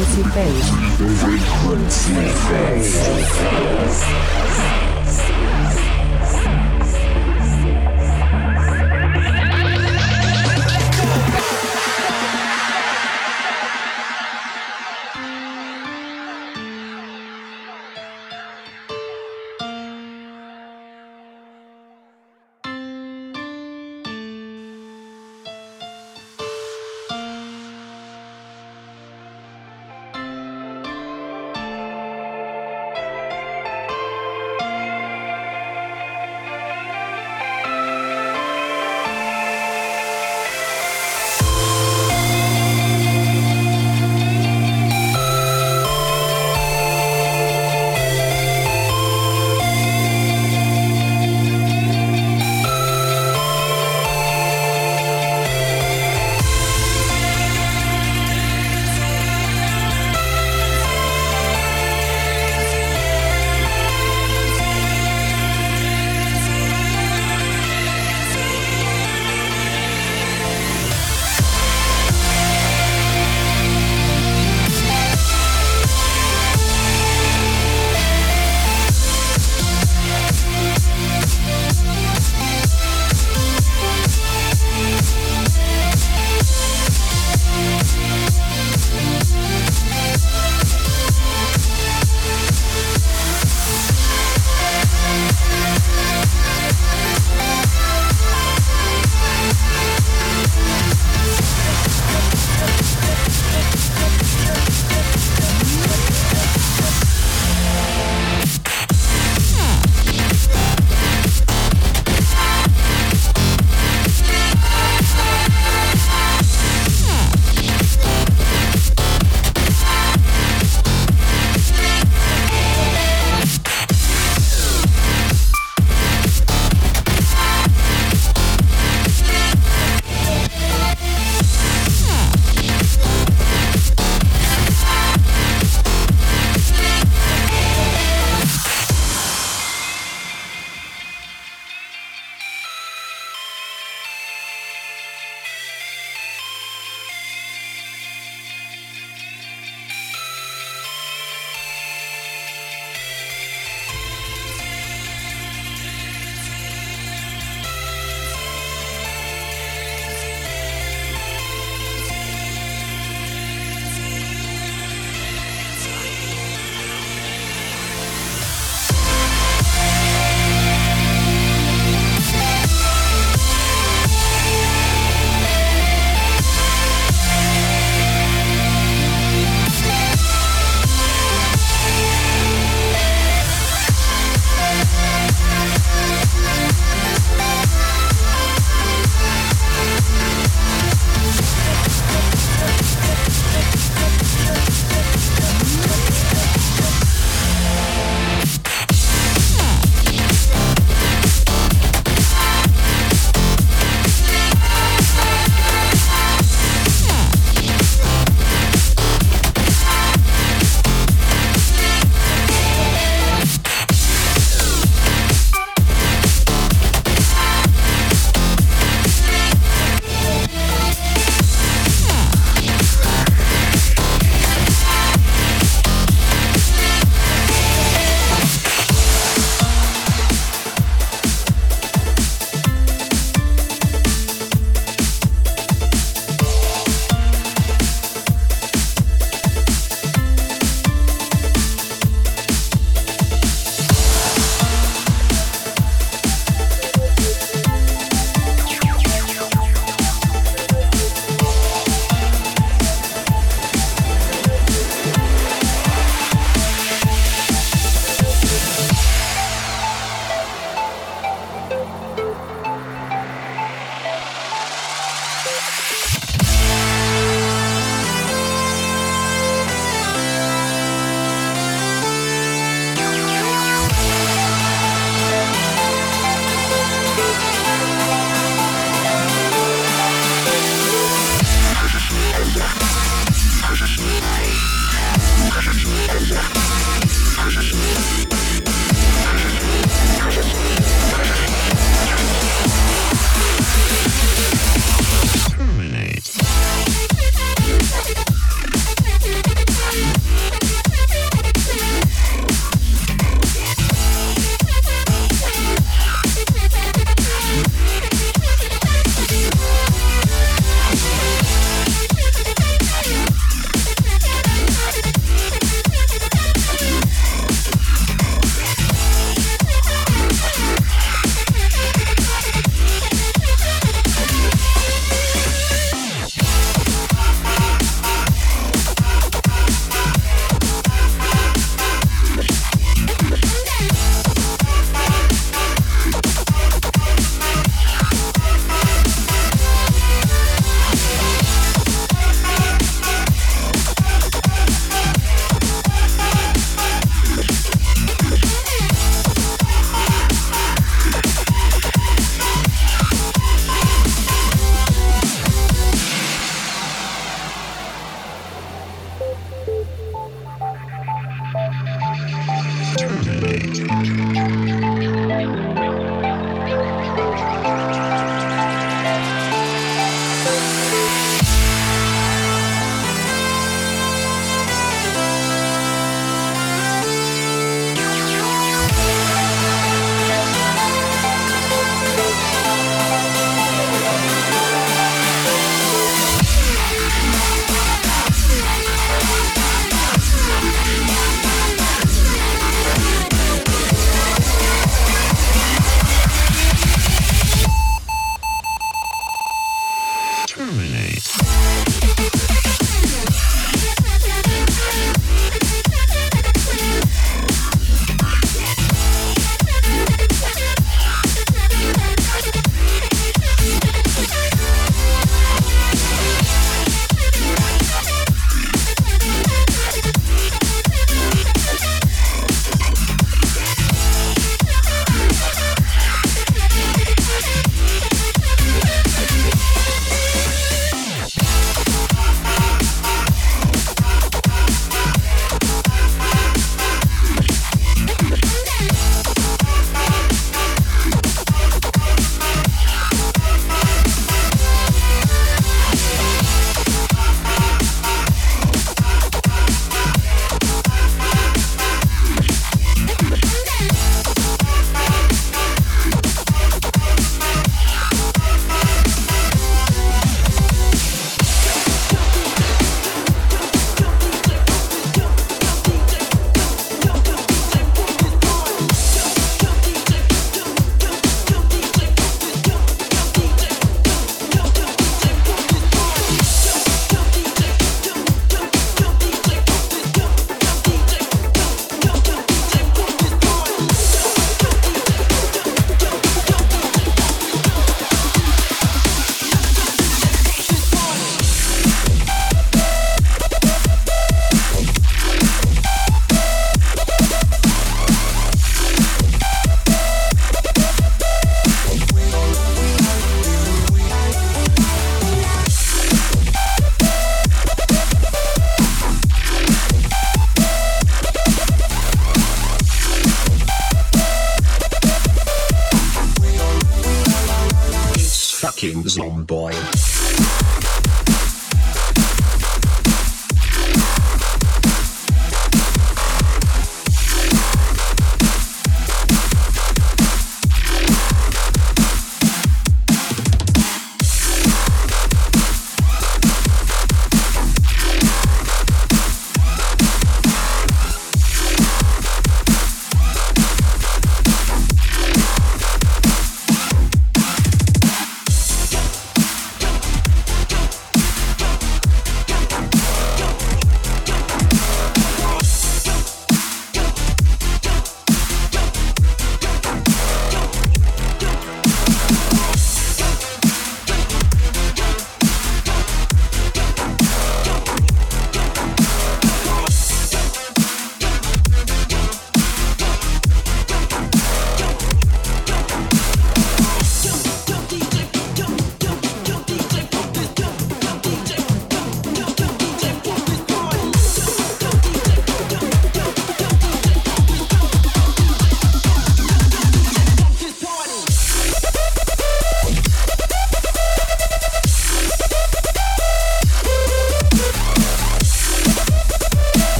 Frequency phase. Frequency phase.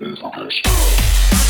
is this.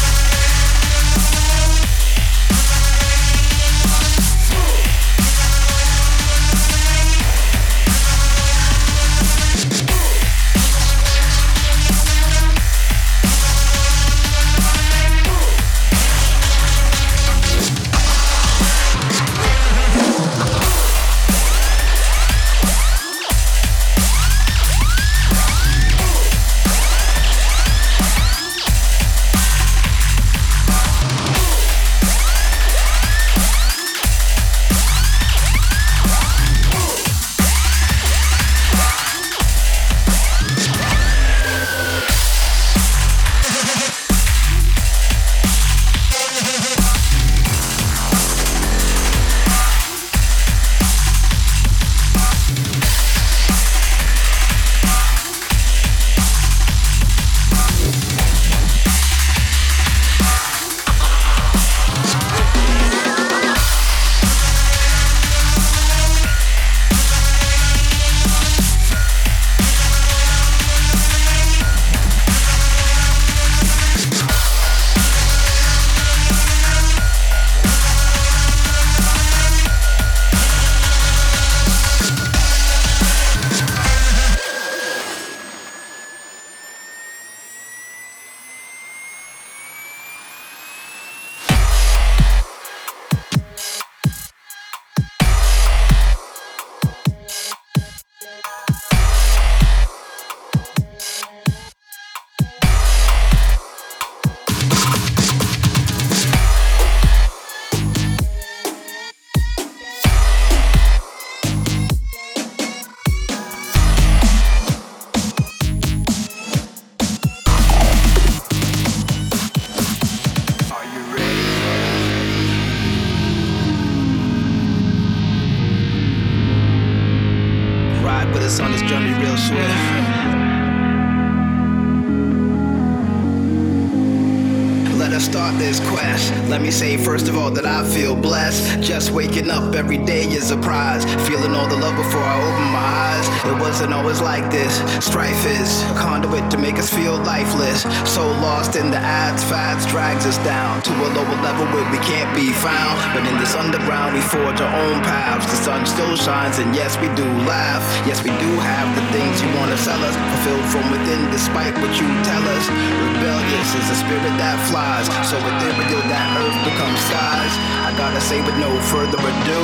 that I feel blessed. Just waking up every day is a prize. Feeling all the love before I open my eyes. It wasn't always like this. Strife is a conduit to make us feel lifeless. So lost in the ads, fads drags us down to a lower level where we can't be found. But in this underground, we forge our own paths. The sun still shines, and yes, we do laugh. Yes, we do have the things you wanna sell us, fulfilled from within, despite what you tell us. Rebellious is a spirit that flies, so ethereal that earth becomes sky. I gotta say with no further ado,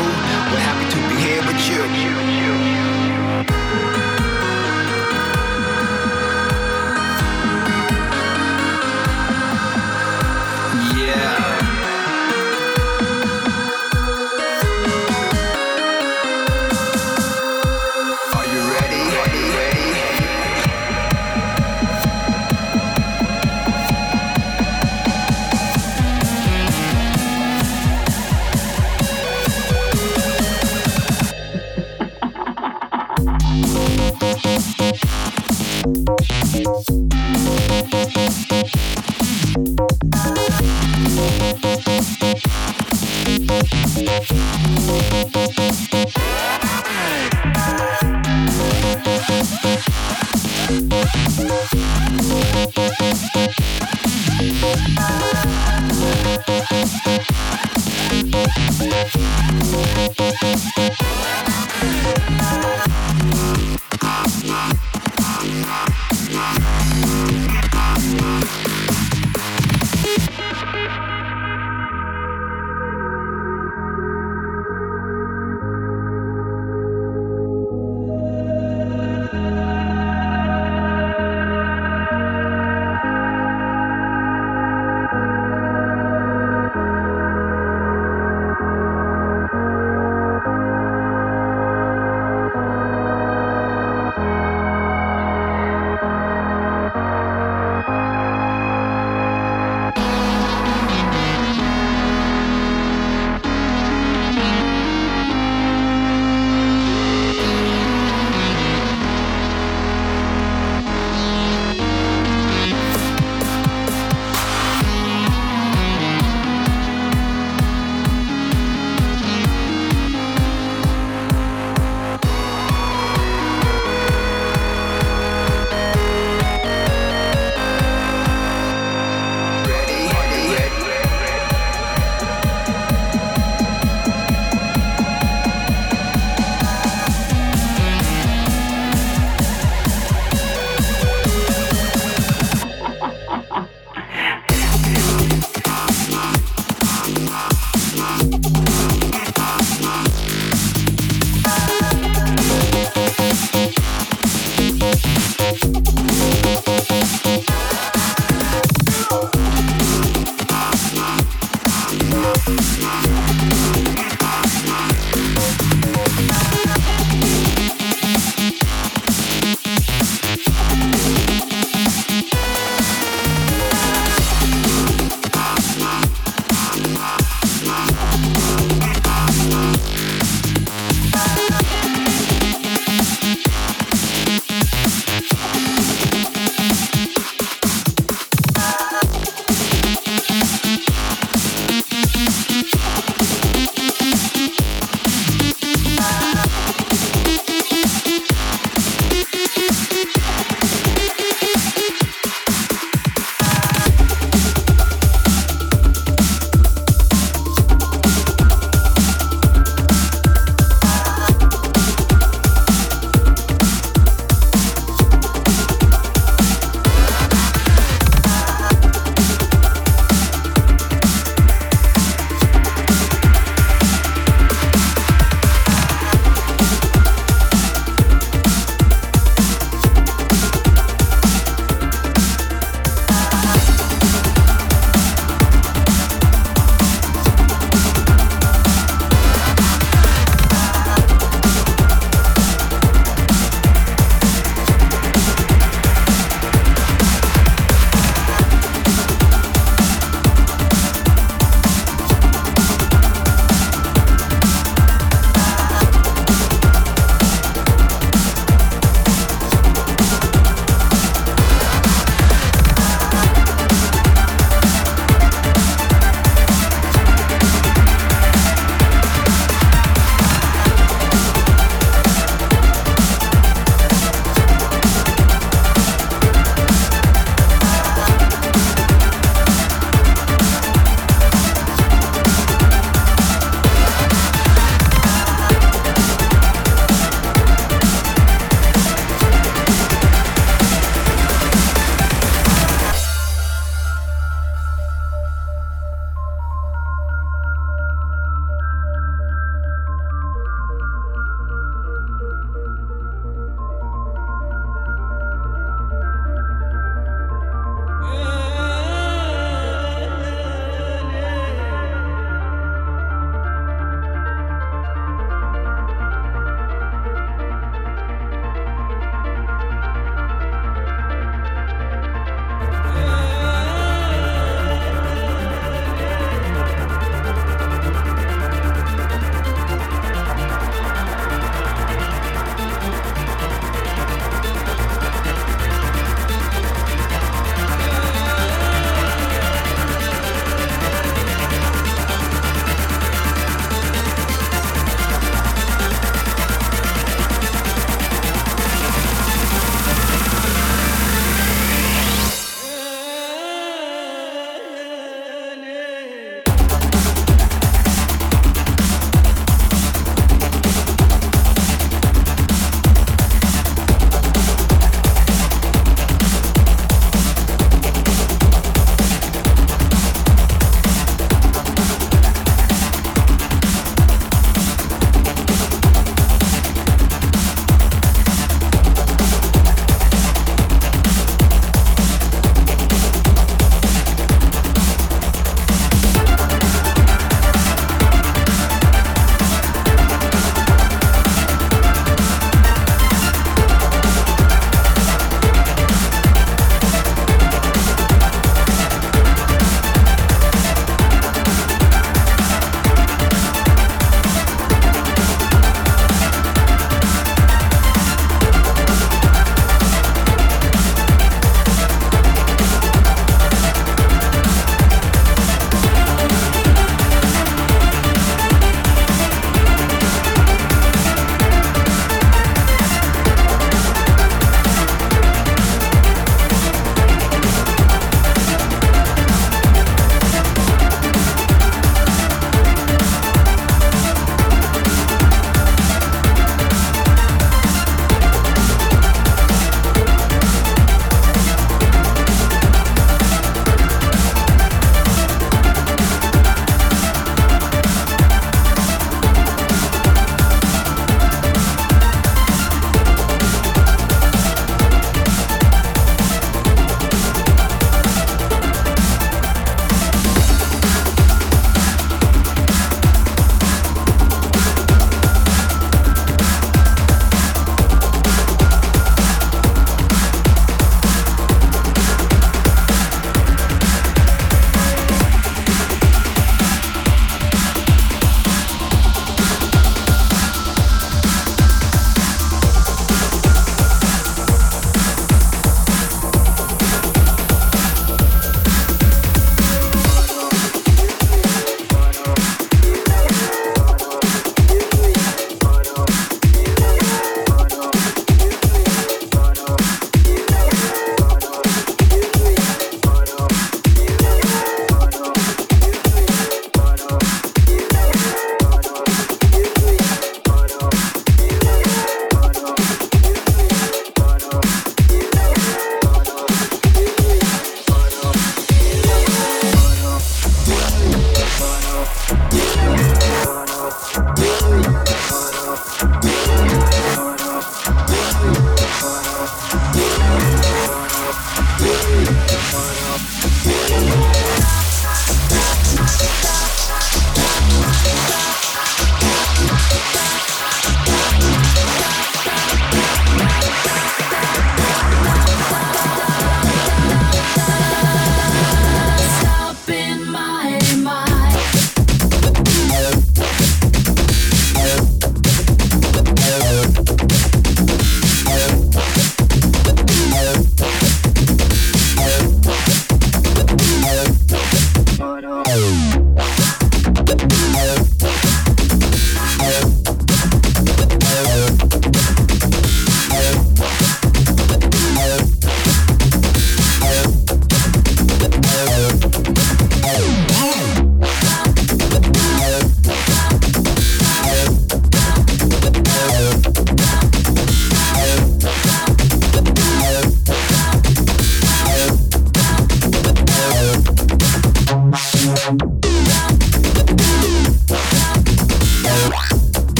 we're happy to be here with you.